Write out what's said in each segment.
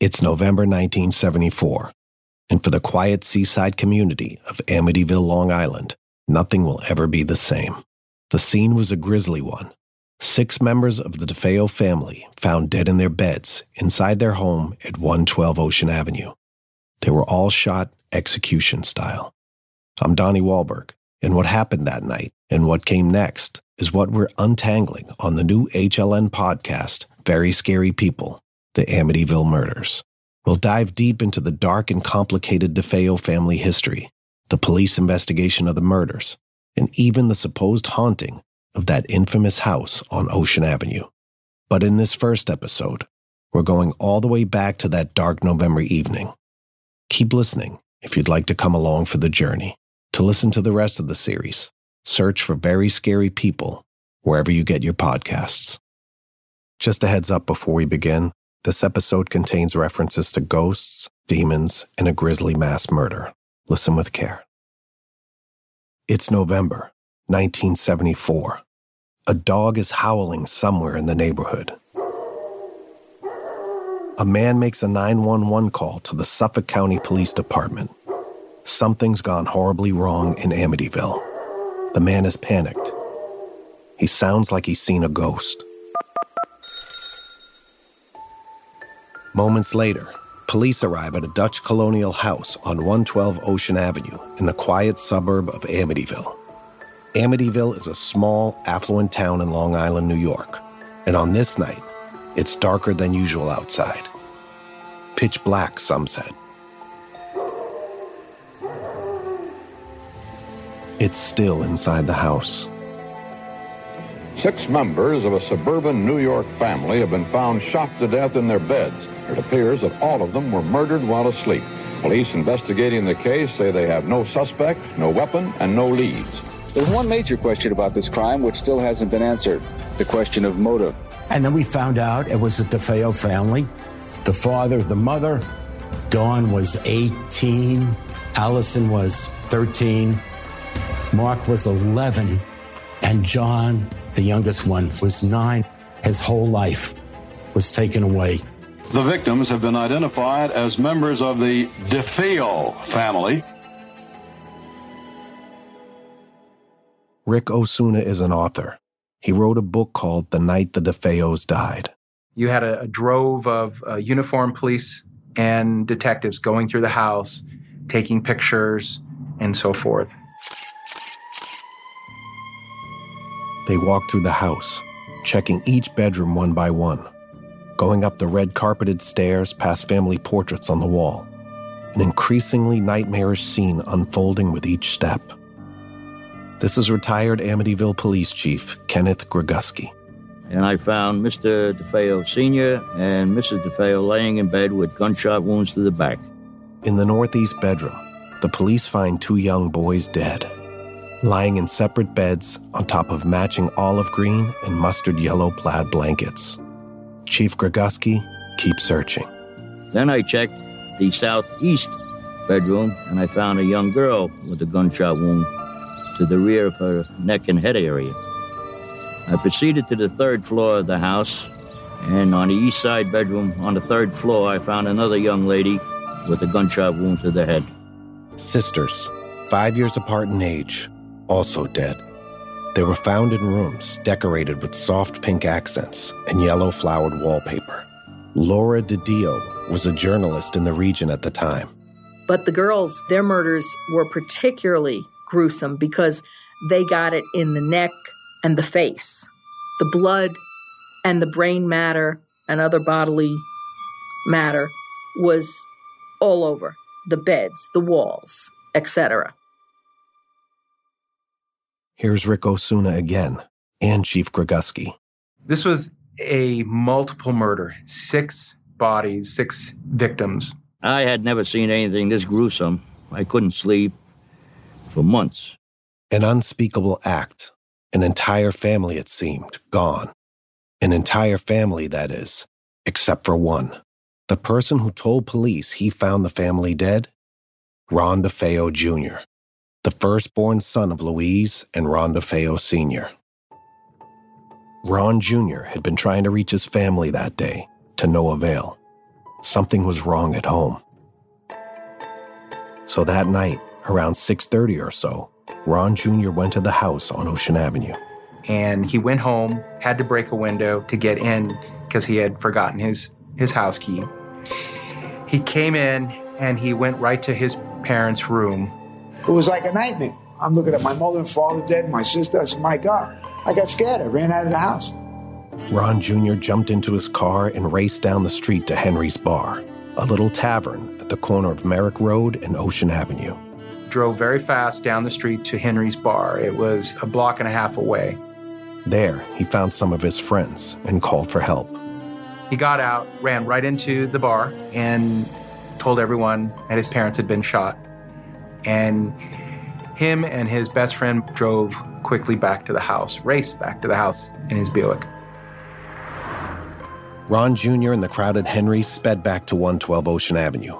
It's November 1974, and for the quiet seaside community of Amityville, Long Island, nothing will ever be the same. The scene was a grisly one. Six members of the DeFeo family found dead in their beds inside their home at 112 Ocean Avenue. They were all shot execution style. I'm Donnie Wahlberg, and what happened that night and what came next is what we're untangling on the new HLN podcast, Very Scary People The Amityville Murders. We'll dive deep into the dark and complicated DeFeo family history, the police investigation of the murders, and even the supposed haunting of that infamous house on Ocean Avenue. But in this first episode, we're going all the way back to that dark November evening. Keep listening if you'd like to come along for the journey. To listen to the rest of the series, search for Very Scary People wherever you get your podcasts. Just a heads up before we begin this episode contains references to ghosts, demons, and a grisly mass murder. Listen with care. It's November 1974. A dog is howling somewhere in the neighborhood. A man makes a 911 call to the Suffolk County Police Department. Something's gone horribly wrong in Amityville. The man is panicked. He sounds like he's seen a ghost. Moments later, police arrive at a Dutch colonial house on 112 Ocean Avenue in the quiet suburb of Amityville. Amityville is a small, affluent town in Long Island, New York. And on this night, it's darker than usual outside. Pitch black, some said. It's still inside the house. Six members of a suburban New York family have been found shot to death in their beds. It appears that all of them were murdered while asleep. Police investigating the case say they have no suspect, no weapon, and no leads. There's one major question about this crime which still hasn't been answered the question of motive. And then we found out it was the DeFeo family. The father, the mother. Dawn was 18. Allison was 13. Mark was 11. And John the youngest one was nine. His whole life was taken away. The victims have been identified as members of the DeFeo family. Ric Osuna is an author. He wrote a book called The Night the DeFeos Died. You had a, a drove of uh, uniformed police and detectives going through the house, taking pictures, and so forth. They walk through the house, checking each bedroom one by one, going up the red carpeted stairs past family portraits on the wall, an increasingly nightmarish scene unfolding with each step. This is retired Amityville Police Chief Kenneth Greguski. And I found Mr. DeFeo Sr. and Mrs. DeFeo laying in bed with gunshot wounds to the back. In the northeast bedroom, the police find two young boys dead lying in separate beds on top of matching olive green and mustard yellow plaid blankets. Chief Greguski keeps searching. Then I checked the southeast bedroom and I found a young girl with a gunshot wound to the rear of her neck and head area. I proceeded to the third floor of the house, and on the east side bedroom on the third floor, I found another young lady with a gunshot wound to the head. Sisters, five years apart in age, also dead. They were found in rooms decorated with soft pink accents and yellow flowered wallpaper. Laura DiDio was a journalist in the region at the time. But the girls, their murders were particularly gruesome because they got it in the neck and the face. The blood and the brain matter and other bodily matter was all over the beds, the walls, etc. Here's Ric Osuna again and Chief Greguski. This was a multiple murder, six bodies, six victims. I had never seen anything this gruesome. I couldn't sleep for months. An unspeakable act. An entire family, it seemed, gone. An entire family, that is, except for one. The person who told police he found the family dead? Ron DeFeo Jr., the firstborn son of Louise and Ron DeFeo Sr. Ron Jr. had been trying to reach his family that day, to no avail. Something was wrong at home. So that night, around 6:30 or so, Ron Jr. went to the house on Ocean Avenue. And he went home, had to break a window to get in because he had forgotten his, his house key. He came in and he went right to his parents' room. It was like a nightmare. I'm looking at my mother and father dead, my sister. I said, My God, I got scared. I ran out of the house. Ron Jr. jumped into his car and raced down the street to Henry's Bar, a little tavern at the corner of Merrick Road and Ocean Avenue. Drove very fast down the street to Henry's Bar. It was a block and a half away. There, he found some of his friends and called for help. He got out, ran right into the bar, and told everyone that his parents had been shot. And him and his best friend drove quickly back to the house, raced back to the house in his Buick. Ron Jr. and the crowded Henry sped back to 112 Ocean Avenue.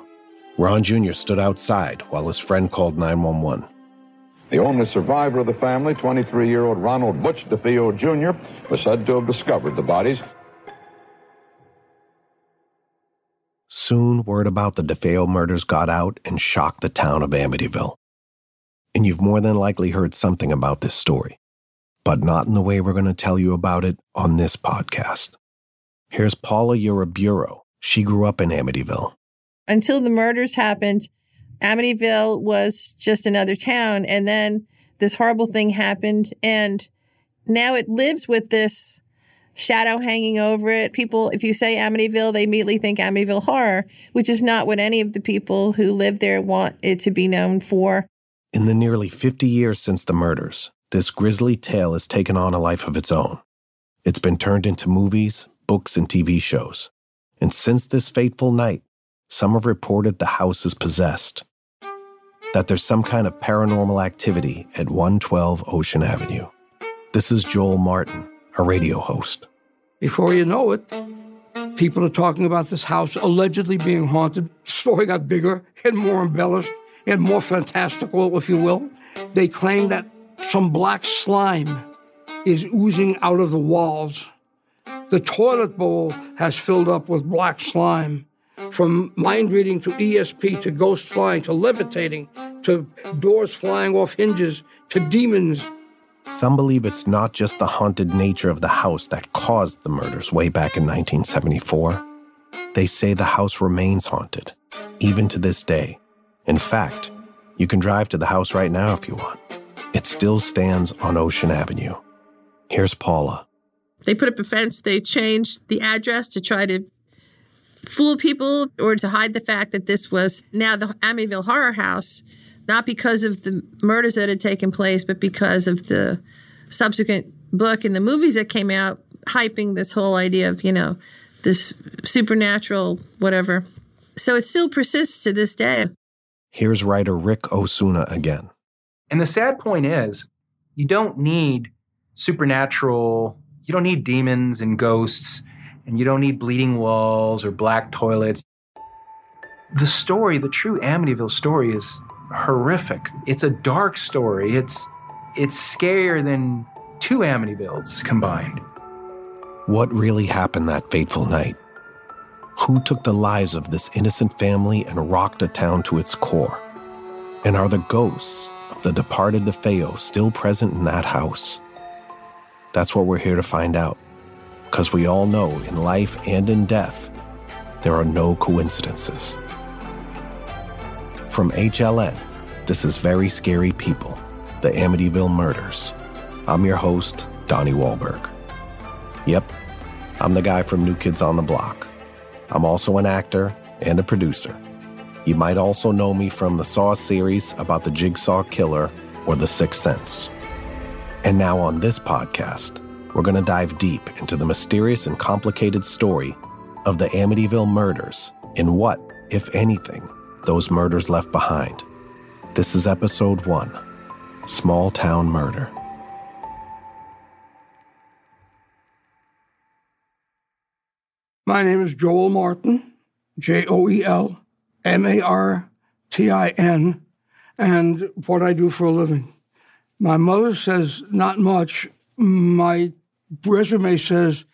Ron Jr. stood outside while his friend called 911. The only survivor of the family, 23 year old Ronald Butch DeFeo Jr., was said to have discovered the bodies. Soon, word about the DeFeo murders got out and shocked the town of Amityville. And you've more than likely heard something about this story, but not in the way we're going to tell you about it on this podcast. Here's Paula Uraburo. She grew up in Amityville. Until the murders happened, Amityville was just another town. And then this horrible thing happened. And now it lives with this shadow hanging over it. People, if you say Amityville, they immediately think Amityville horror, which is not what any of the people who live there want it to be known for. In the nearly 50 years since the murders, this grisly tale has taken on a life of its own. It's been turned into movies, books, and TV shows. And since this fateful night, some have reported the house is possessed, that there's some kind of paranormal activity at 112 Ocean Avenue. This is Joel Martin, a radio host. Before you know it, people are talking about this house allegedly being haunted. The story got bigger and more embellished and more fantastical, if you will. They claim that some black slime is oozing out of the walls. The toilet bowl has filled up with black slime. From mind reading to ESP to ghost flying to levitating to doors flying off hinges to demons. Some believe it's not just the haunted nature of the house that caused the murders way back in 1974. They say the house remains haunted, even to this day. In fact, you can drive to the house right now if you want. It still stands on Ocean Avenue. Here's Paula. They put up a fence, they changed the address to try to fool people or to hide the fact that this was now the Amityville Horror House, not because of the murders that had taken place, but because of the subsequent book and the movies that came out hyping this whole idea of, you know, this supernatural whatever. So it still persists to this day. Here's writer Ric Osuna again. And the sad point is, you don't need supernatural, you don't need demons and ghosts, and you don't need bleeding walls or black toilets. The story, the true Amityville story, is horrific. It's a dark story. It's it's scarier than two Amityvilles combined. What really happened that fateful night? Who took the lives of this innocent family and rocked a town to its core? And are the ghosts of the departed DeFeo still present in that house? That's what we're here to find out. Because we all know in life and in death, there are no coincidences. From HLN, this is Very Scary People, the Amityville Murders. I'm your host, Donnie Wahlberg. Yep, I'm the guy from New Kids on the Block. I'm also an actor and a producer. You might also know me from the Saw series about the Jigsaw Killer or The Sixth Sense. And now on this podcast, we're going to dive deep into the mysterious and complicated story of the Amityville murders and what, if anything, those murders left behind. This is episode one Small Town Murder. My name is Joel Martin, J O E L M A R T I N, and what I do for a living. My mother says not much. My resume says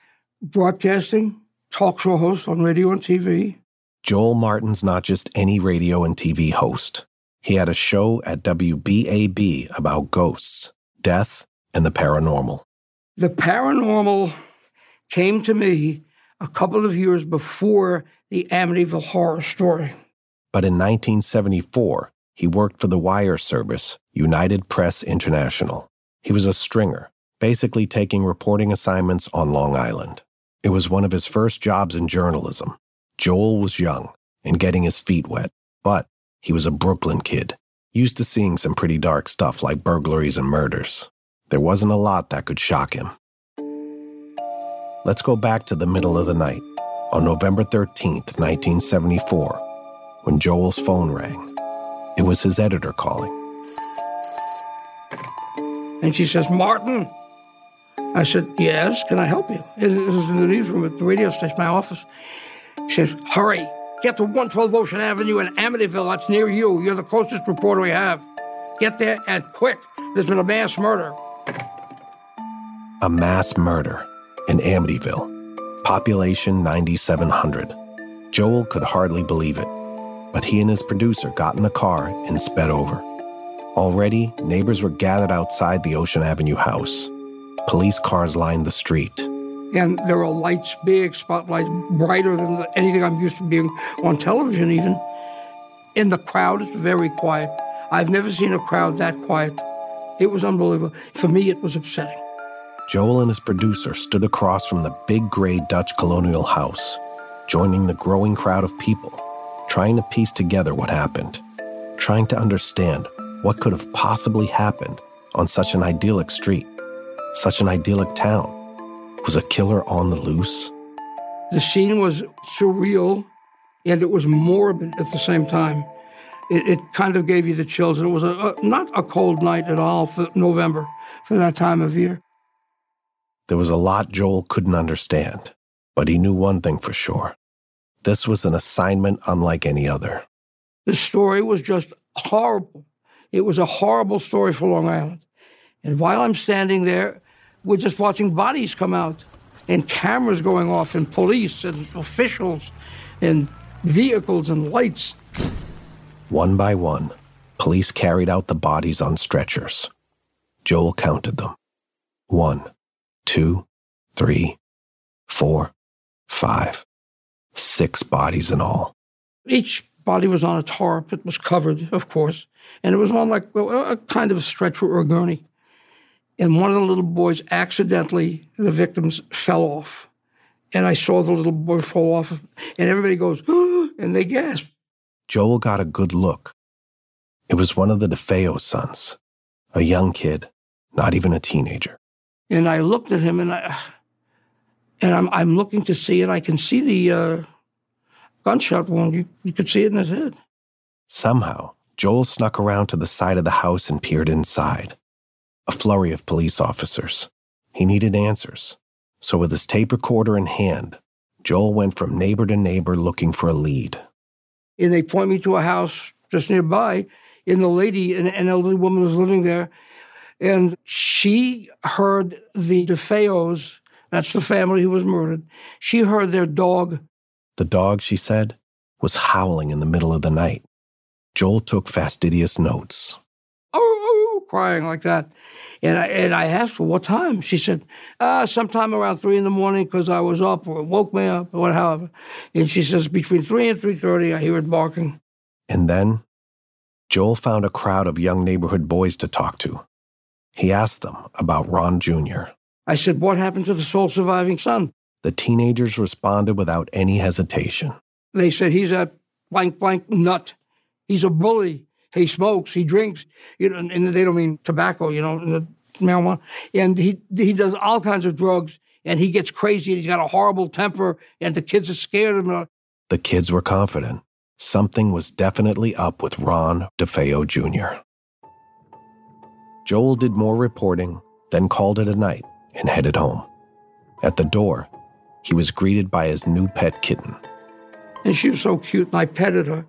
broadcasting, talk show host on radio and TV. Joel Martin's not just any radio and TV host. He had a show at WBAB about ghosts, death, and the paranormal. The paranormal came to me a couple of years before the Amityville horror story. But in 1974, he worked for the wire service, United Press International. He was a stringer, basically taking reporting assignments on Long Island. It was one of his first jobs in journalism. Joel was young and getting his feet wet, but he was a Brooklyn kid, used to seeing some pretty dark stuff like burglaries and murders. There wasn't a lot that could shock him. Let's go back to the middle of the night, on November 13th, 1974, when Joel's phone rang. It was his editor calling. And she says, Martin. I said, Yes, can I help you? It was in the newsroom at the radio station, my office. She says, Hurry, get to 112 Ocean Avenue in Amityville. That's near you. You're the closest reporter we have. Get there and quick. There's been a mass murder. A mass murder in Amityville. Population 9,700. Joel could hardly believe it, but he and his producer got in the car and sped over. Already, neighbors were gathered outside the Ocean Avenue house. Police cars lined the street. And there were lights, big spotlights, brighter than anything I'm used to being on television, even. In the crowd, it's very quiet. I've never seen a crowd that quiet. It was unbelievable. For me, it was upsetting. Joel and his producer stood across from the big gray Dutch colonial house, joining the growing crowd of people, trying to piece together what happened, trying to understand what could have possibly happened on such an idyllic street, such an idyllic town. Was a killer on the loose? The scene was surreal and it was morbid at the same time. It, it kind of gave you the chills. And it was a, a, not a cold night at all for November, for that time of year. There was a lot Joel couldn't understand, but he knew one thing for sure. This was an assignment unlike any other. The story was just horrible. It was a horrible story for Long Island. And while I'm standing there, we're just watching bodies come out and cameras going off and police and officials and vehicles and lights. One by one, police carried out the bodies on stretchers. Joel counted them. One, two, three, four, five, six bodies in all. Each body was on a tarp. It was covered, of course, and it was on like a kind of stretcher or a gurney. And one of the little boys accidentally, the victims fell off. And I saw the little boy fall off, and everybody goes, and they gasp. Joel got a good look. It was one of the DeFeo sons, a young kid, not even a teenager. And I looked at him, and I, and I'm I'm looking to see and I can see the uh, gunshot wound. You you could see it in his head. Somehow, Joel snuck around to the side of the house and peered inside. A flurry of police officers. He needed answers. So, with his tape recorder in hand, Joel went from neighbor to neighbor looking for a lead. And they point me to a house just nearby, and the lady, an, an elderly woman, was living there. And she heard the DeFeos, that's the family who was murdered, she heard their dog. The dog, she said, was howling in the middle of the night. Joel took fastidious notes. Oh, oh crying like that. And I, and I asked her, what time? She said, uh, sometime around 3 in the morning because I was up or it woke me up or whatever. And she says, between 3 and 3.30, I hear it barking. And then Joel found a crowd of young neighborhood boys to talk to. He asked them about Ron Jr. I said, what happened to the sole surviving son? The teenagers responded without any hesitation. They said, he's a blank, blank nut. He's a bully. He smokes, he drinks, you know, and they don't mean tobacco, you know, marijuana. And he he does all kinds of drugs, and he gets crazy and he's got a horrible temper and the kids are scared of him. The kids were confident. Something was definitely up with Ron DeFeo Jr. Joel did more reporting, then called it a night and headed home. At the door, he was greeted by his new pet kitten. And she was so cute, and I petted her.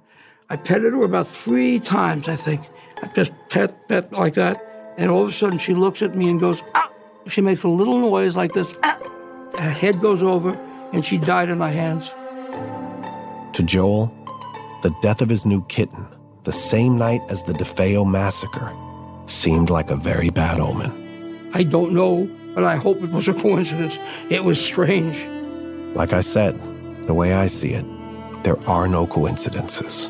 I petted her about three times, I think. I just pet, pet like that. And all of a sudden, she looks at me and goes, ah! She makes a little noise like this, ah! Her head goes over, and she died in my hands. To Joel, the death of his new kitten, the same night as the DeFeo massacre, seemed like a very bad omen. I don't know, but I hope it was a coincidence. It was strange. Like I said, the way I see it, there are no coincidences.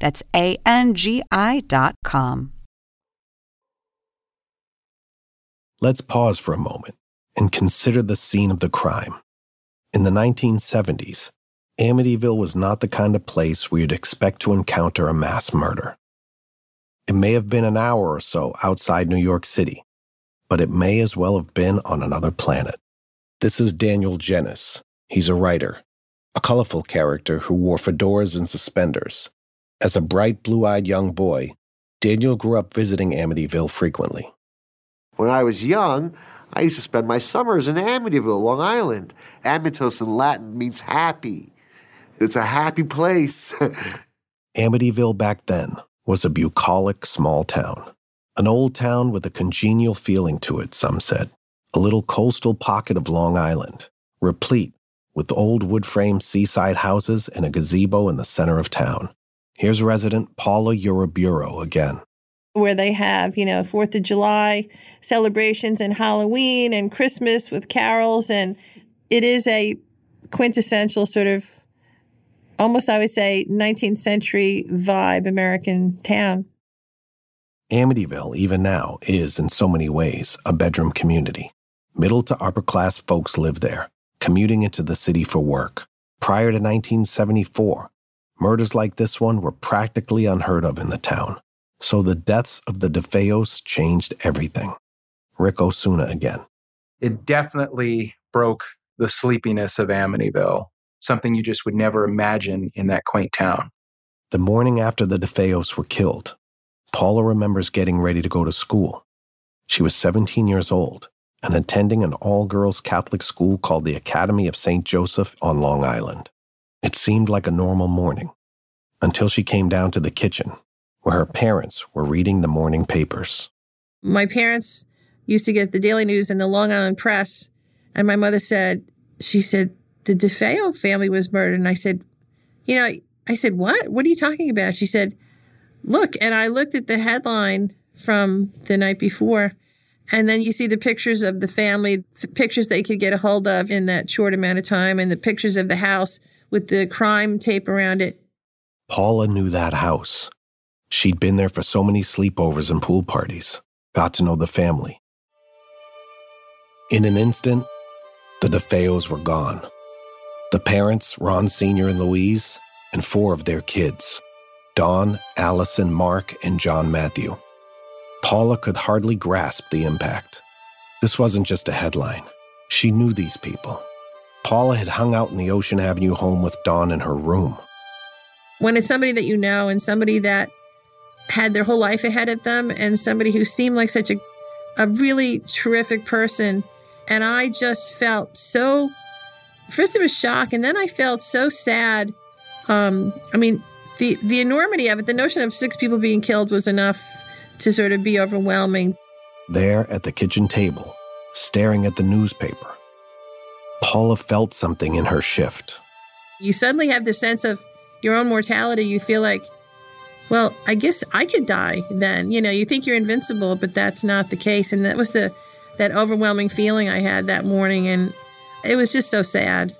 That's A-N-G-I dot com. Let's pause for a moment and consider the scene of the crime. In the 1970s, Amityville was not the kind of place where you'd expect to encounter a mass murder. It may have been an hour or so outside New York City, but it may as well have been on another planet. This is Daniel Jennis. He's a writer, a colorful character who wore fedoras and suspenders. As a bright, blue eyed young boy, Daniel grew up visiting Amityville frequently. When I was young, I used to spend my summers in Amityville, Long Island. Amitos in Latin means happy. It's a happy place. Amityville back then was a bucolic small town. An old town with a congenial feeling to it, some said. A little coastal pocket of Long Island, replete with old wood frame seaside houses and a gazebo in the center of town. Here's resident Paula Uraburo again where they have, you know, Fourth of July celebrations and Halloween and Christmas with carols. And it is a quintessential sort of almost, I would say, 19th century vibe American town. Amityville, even now, is in so many ways a bedroom community. Middle to upper class folks live there, commuting into the city for work. Prior to 1974, murders like this one were practically unheard of in the town. So the deaths of the DeFeos changed everything. Ric Osuna again. It definitely broke the sleepiness of Amityville, something you just would never imagine in that quaint town. The morning after the DeFeos were killed, Paula remembers getting ready to go to school. She was 17 years old and attending an all girls Catholic school called the Academy of St. Joseph on Long Island. It seemed like a normal morning until she came down to the kitchen where her parents were reading the morning papers. My parents used to get the Daily News and the Long Island Press, and my mother said, she said, the DeFeo family was murdered. And I said, you know, I said, what? What are you talking about? She said, look. And I looked at the headline from the night before, and then you see the pictures of the family, the pictures they could get a hold of in that short amount of time, and the pictures of the house with the crime tape around it. Paula knew that house. She'd been there for so many sleepovers and pool parties, got to know the family. In an instant, the DeFeos were gone. The parents, Ron Sr. and Louise, and four of their kids Dawn, Allison, Mark, and John Matthew. Paula could hardly grasp the impact. This wasn't just a headline. She knew these people. Paula had hung out in the Ocean Avenue home with Dawn in her room. When it's somebody that you know and somebody that had their whole life ahead of them and somebody who seemed like such a, a really terrific person. And I just felt so, first it was shock, and then I felt so sad. Um, I mean, the, the enormity of it, the notion of six people being killed was enough to sort of be overwhelming. There at the kitchen table, staring at the newspaper, Paula felt something in her shift. You suddenly have the sense of your own mortality. You feel like well, I guess I could die then. You know, you think you're invincible, but that's not the case. And that was the that overwhelming feeling I had that morning and it was just so sad.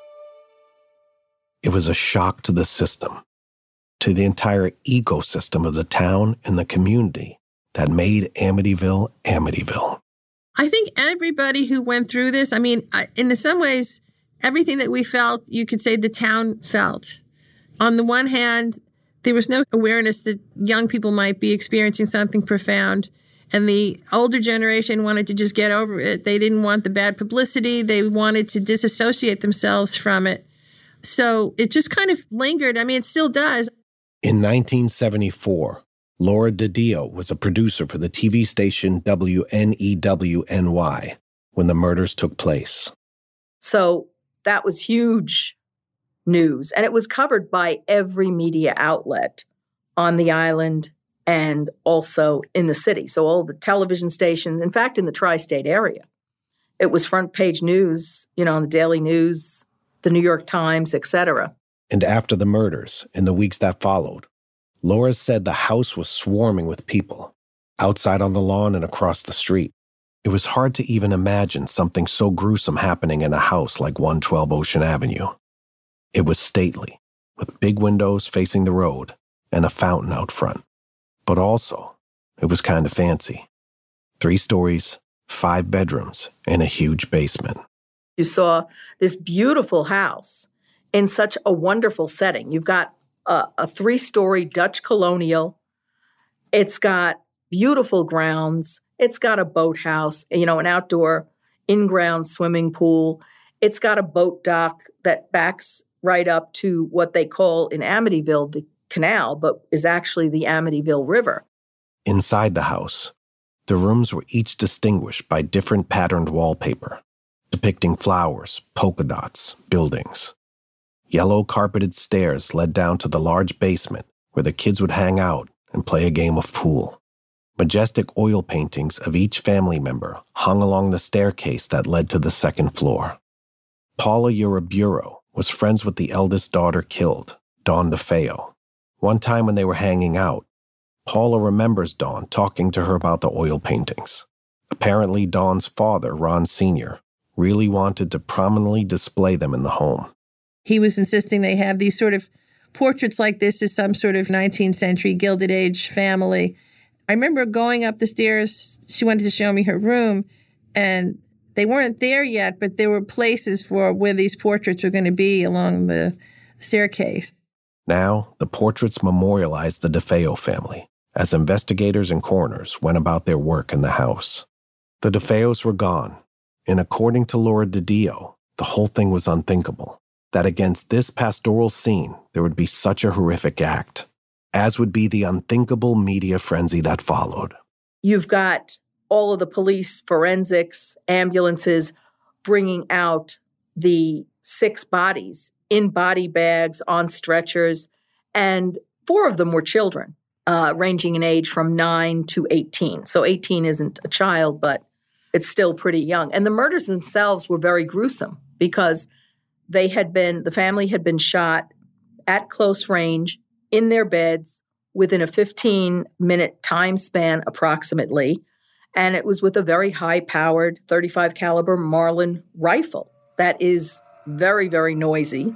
It was a shock to the system, to the entire ecosystem of the town and the community that made Amityville Amityville. I think everybody who went through this, I mean, in some ways, everything that we felt, you could say the town felt. On the one hand, there was no awareness that young people might be experiencing something profound. And the older generation wanted to just get over it. They didn't want the bad publicity. They wanted to disassociate themselves from it. So it just kind of lingered. I mean, it still does. In 1974, Laura DiDio was a producer for the TV station WNEWNY when the murders took place. So that was huge news. And it was covered by every media outlet on the island and also in the city. So all the television stations, in fact, in the tri state area. It was front page news, you know, on the Daily News, the New York Times, etc. And after the murders, in the weeks that followed, Laura said the house was swarming with people, outside on the lawn and across the street. It was hard to even imagine something so gruesome happening in a house like 112 Ocean Avenue. It was stately, with big windows facing the road and a fountain out front. But also, it was kind of fancy. Three stories, five bedrooms, and a huge basement. You saw this beautiful house in such a wonderful setting. You've got a, a three story Dutch colonial, it's got beautiful grounds, it's got a boathouse, you know, an outdoor in ground swimming pool. It's got a boat dock that backs right up to what they call in Amityville the canal, but is actually the Amityville River. Inside the house, the rooms were each distinguished by different patterned wallpaper depicting flowers, polka dots, buildings. Yellow carpeted stairs led down to the large basement where the kids would hang out and play a game of pool. Majestic oil paintings of each family member hung along the staircase that led to the second floor. Paula Uriburu was friends with the eldest daughter killed, Dawn DeFeo. One time when they were hanging out, Paula remembers Dawn talking to her about the oil paintings. Apparently, Dawn's father, Ron Sr., really wanted to prominently display them in the home. He was insisting they have these sort of portraits like this as some sort of 19th century Gilded Age family. I remember going up the stairs. She wanted to show me her room, and they weren't there yet, but there were places for where these portraits were going to be along the staircase. Now, the portraits memorialized the DeFeo family as investigators and coroners went about their work in the house. The DeFeos were gone, and according to Laura DiDio, the whole thing was unthinkable that against this pastoral scene there would be such a horrific act, as would be the unthinkable media frenzy that followed. You've got all of the police, forensics, ambulances bringing out the six bodies in body bags on stretchers, and four of them were children, uh, ranging in age from nine to 18. So 18 isn't a child, but it's still pretty young. And the murders themselves were very gruesome because they had been, the family had been shot at close range in their beds within a 15 minute time span approximately. And it was with a very high powered 35 caliber marlin rifle that is very very noisy.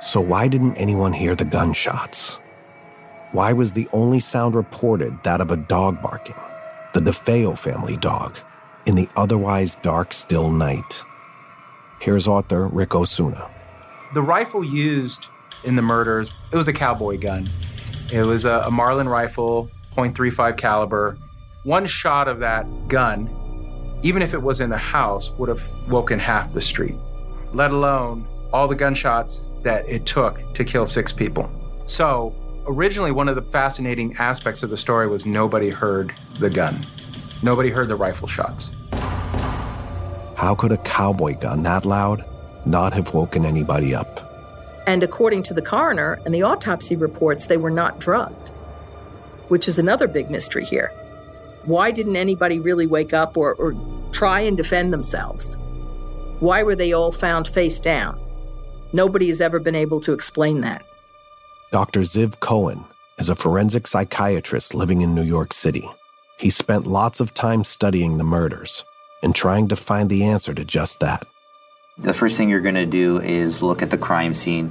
So why didn't anyone hear the gunshots? Why was the only sound reported that of a dog barking? The DeFeo family dog, in the otherwise dark, still night. Here's author Ric Osuna. The rifle used in the murders, it was a cowboy gun. It was a, a Marlin rifle, .35 caliber. One shot of that gun, even if it was in the house, would have woken half the street, let alone all the gunshots that it took to kill six people. So originally one of the fascinating aspects of the story was nobody heard the gun. Nobody heard the rifle shots. How could a cowboy gun that loud not have woken anybody up? And according to the coroner and the autopsy reports, they were not drugged, which is another big mystery here. Why didn't anybody really wake up or, or try and defend themselves? Why were they all found face down? Nobody has ever been able to explain that. Dr. Ziv Cohen is a forensic psychiatrist living in New York City. He spent lots of time studying the murders and trying to find the answer to just that. The first thing you're going to do is look at the crime scene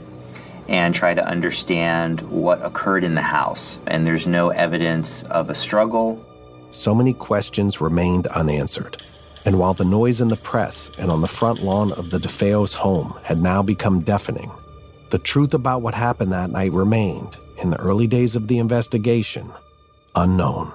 and try to understand what occurred in the house. And there's no evidence of a struggle. So many questions remained unanswered. And while the noise in the press and on the front lawn of the DeFeo's home had now become deafening, the truth about what happened that night remained, in the early days of the investigation, unknown.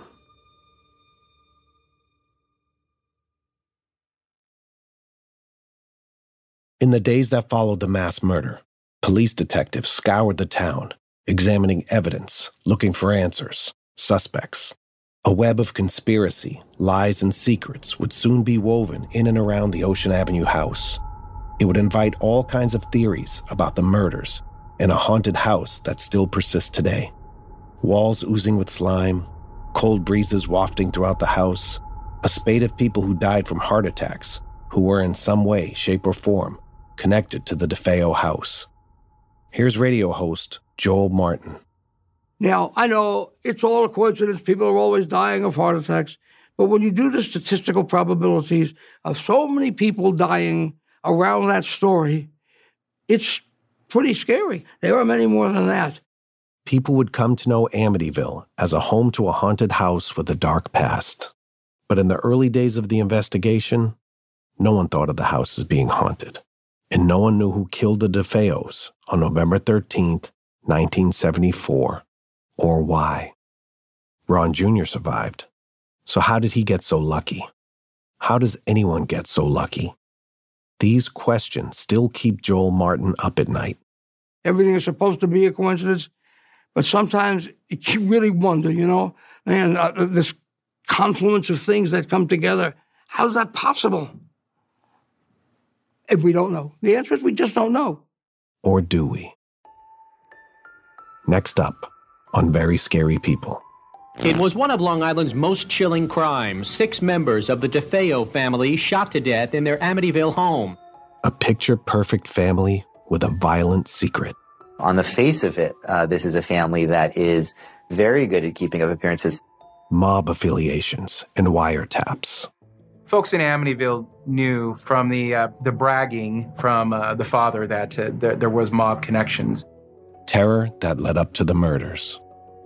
In the days that followed the mass murder, police detectives scoured the town, examining evidence, looking for answers, suspects. A web of conspiracy, lies, and secrets would soon be woven in and around the Ocean Avenue house. It would invite all kinds of theories about the murders in a haunted house that still persists today. Walls oozing with slime, cold breezes wafting throughout the house, a spate of people who died from heart attacks, who were in some way, shape, or form connected to the DeFeo house. Here's radio host Joel Martin. Now, I know it's all a coincidence. People are always dying of heart attacks. But when you do the statistical probabilities of so many people dying around that story, it's pretty scary. There are many more than that. People would come to know Amityville as a home to a haunted house with a dark past. But in the early days of the investigation, no one thought of the house as being haunted and no one knew who killed the DeFeos on November 13th, 1974, or why. Ron Jr. survived. So, how did he get so lucky? How does anyone get so lucky? These questions still keep Joel Martin up at night. Everything is supposed to be a coincidence, but sometimes you really wonder, you know, and uh, this confluence of things that come together. How's that possible? And we don't know. The answer is we just don't know. Or do we? Next up on Very Scary People. It was one of Long Island's most chilling crimes. Six members of the DeFeo family shot to death in their Amityville home. A picture perfect family with a violent secret. On the face of it, uh, this is a family that is very good at keeping up appearances. Mob affiliations and wiretaps folks in Amityville knew from the uh, the bragging from uh, the father that uh, th- there was mob connections. Terror that led up to the murders.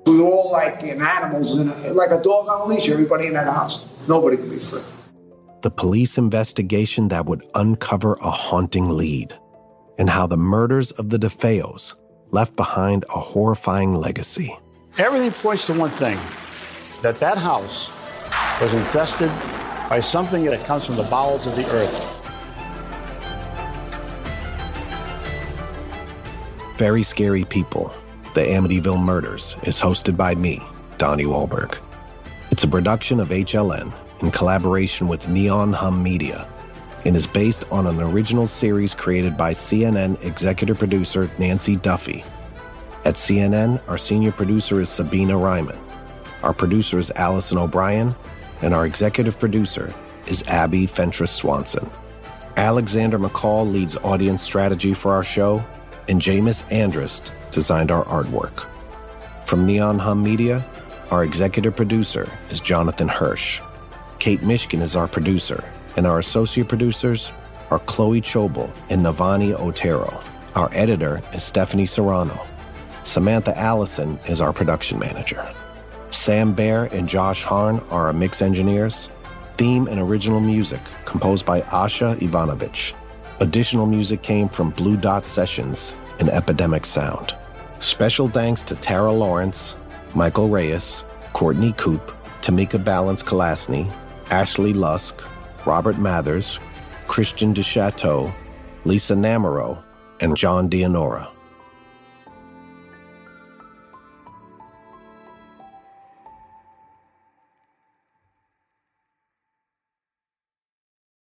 We were all like animals, in a, like a dog on a leash. Everybody in that house, nobody could be free. The police investigation that would uncover a haunting lead, and how the murders of the DeFeos left behind a horrifying legacy. Everything points to one thing: that that house was infested by something that comes from the bowels of the earth. Very Scary People, The Amityville Murders, is hosted by me, Donnie Wahlberg. It's a production of HLN in collaboration with Neon Hum Media and is based on an original series created by CNN executive producer Nancy Duffy. At CNN, our senior producer is Sabina Ryman. Our producer is Allison O'Brien, and our executive producer is Abby Fentress Swanson. Alexander McCall leads audience strategy for our show, and Jameis Andrist designed our artwork. From Neon Hum Media, our executive producer is Jonathan Hirsch. Kate Mishkin is our producer, and our associate producers are Chloe Chobel and Navani Otero. Our editor is Stephanie Serrano. Samantha Allison is our production manager. Sam Baer and Josh Harn are our mix engineers. Theme and original music composed by Asha Ivanovich. Additional music came from Blue Dot Sessions and Epidemic Sound. Special thanks to Tara Lawrence, Michael Reyes, Courtney Coupe, Tamika Balance Kalasny, Ashley Lusk, Robert Mathers, Christian DeChateau, Lisa Namerow, and John Dianora.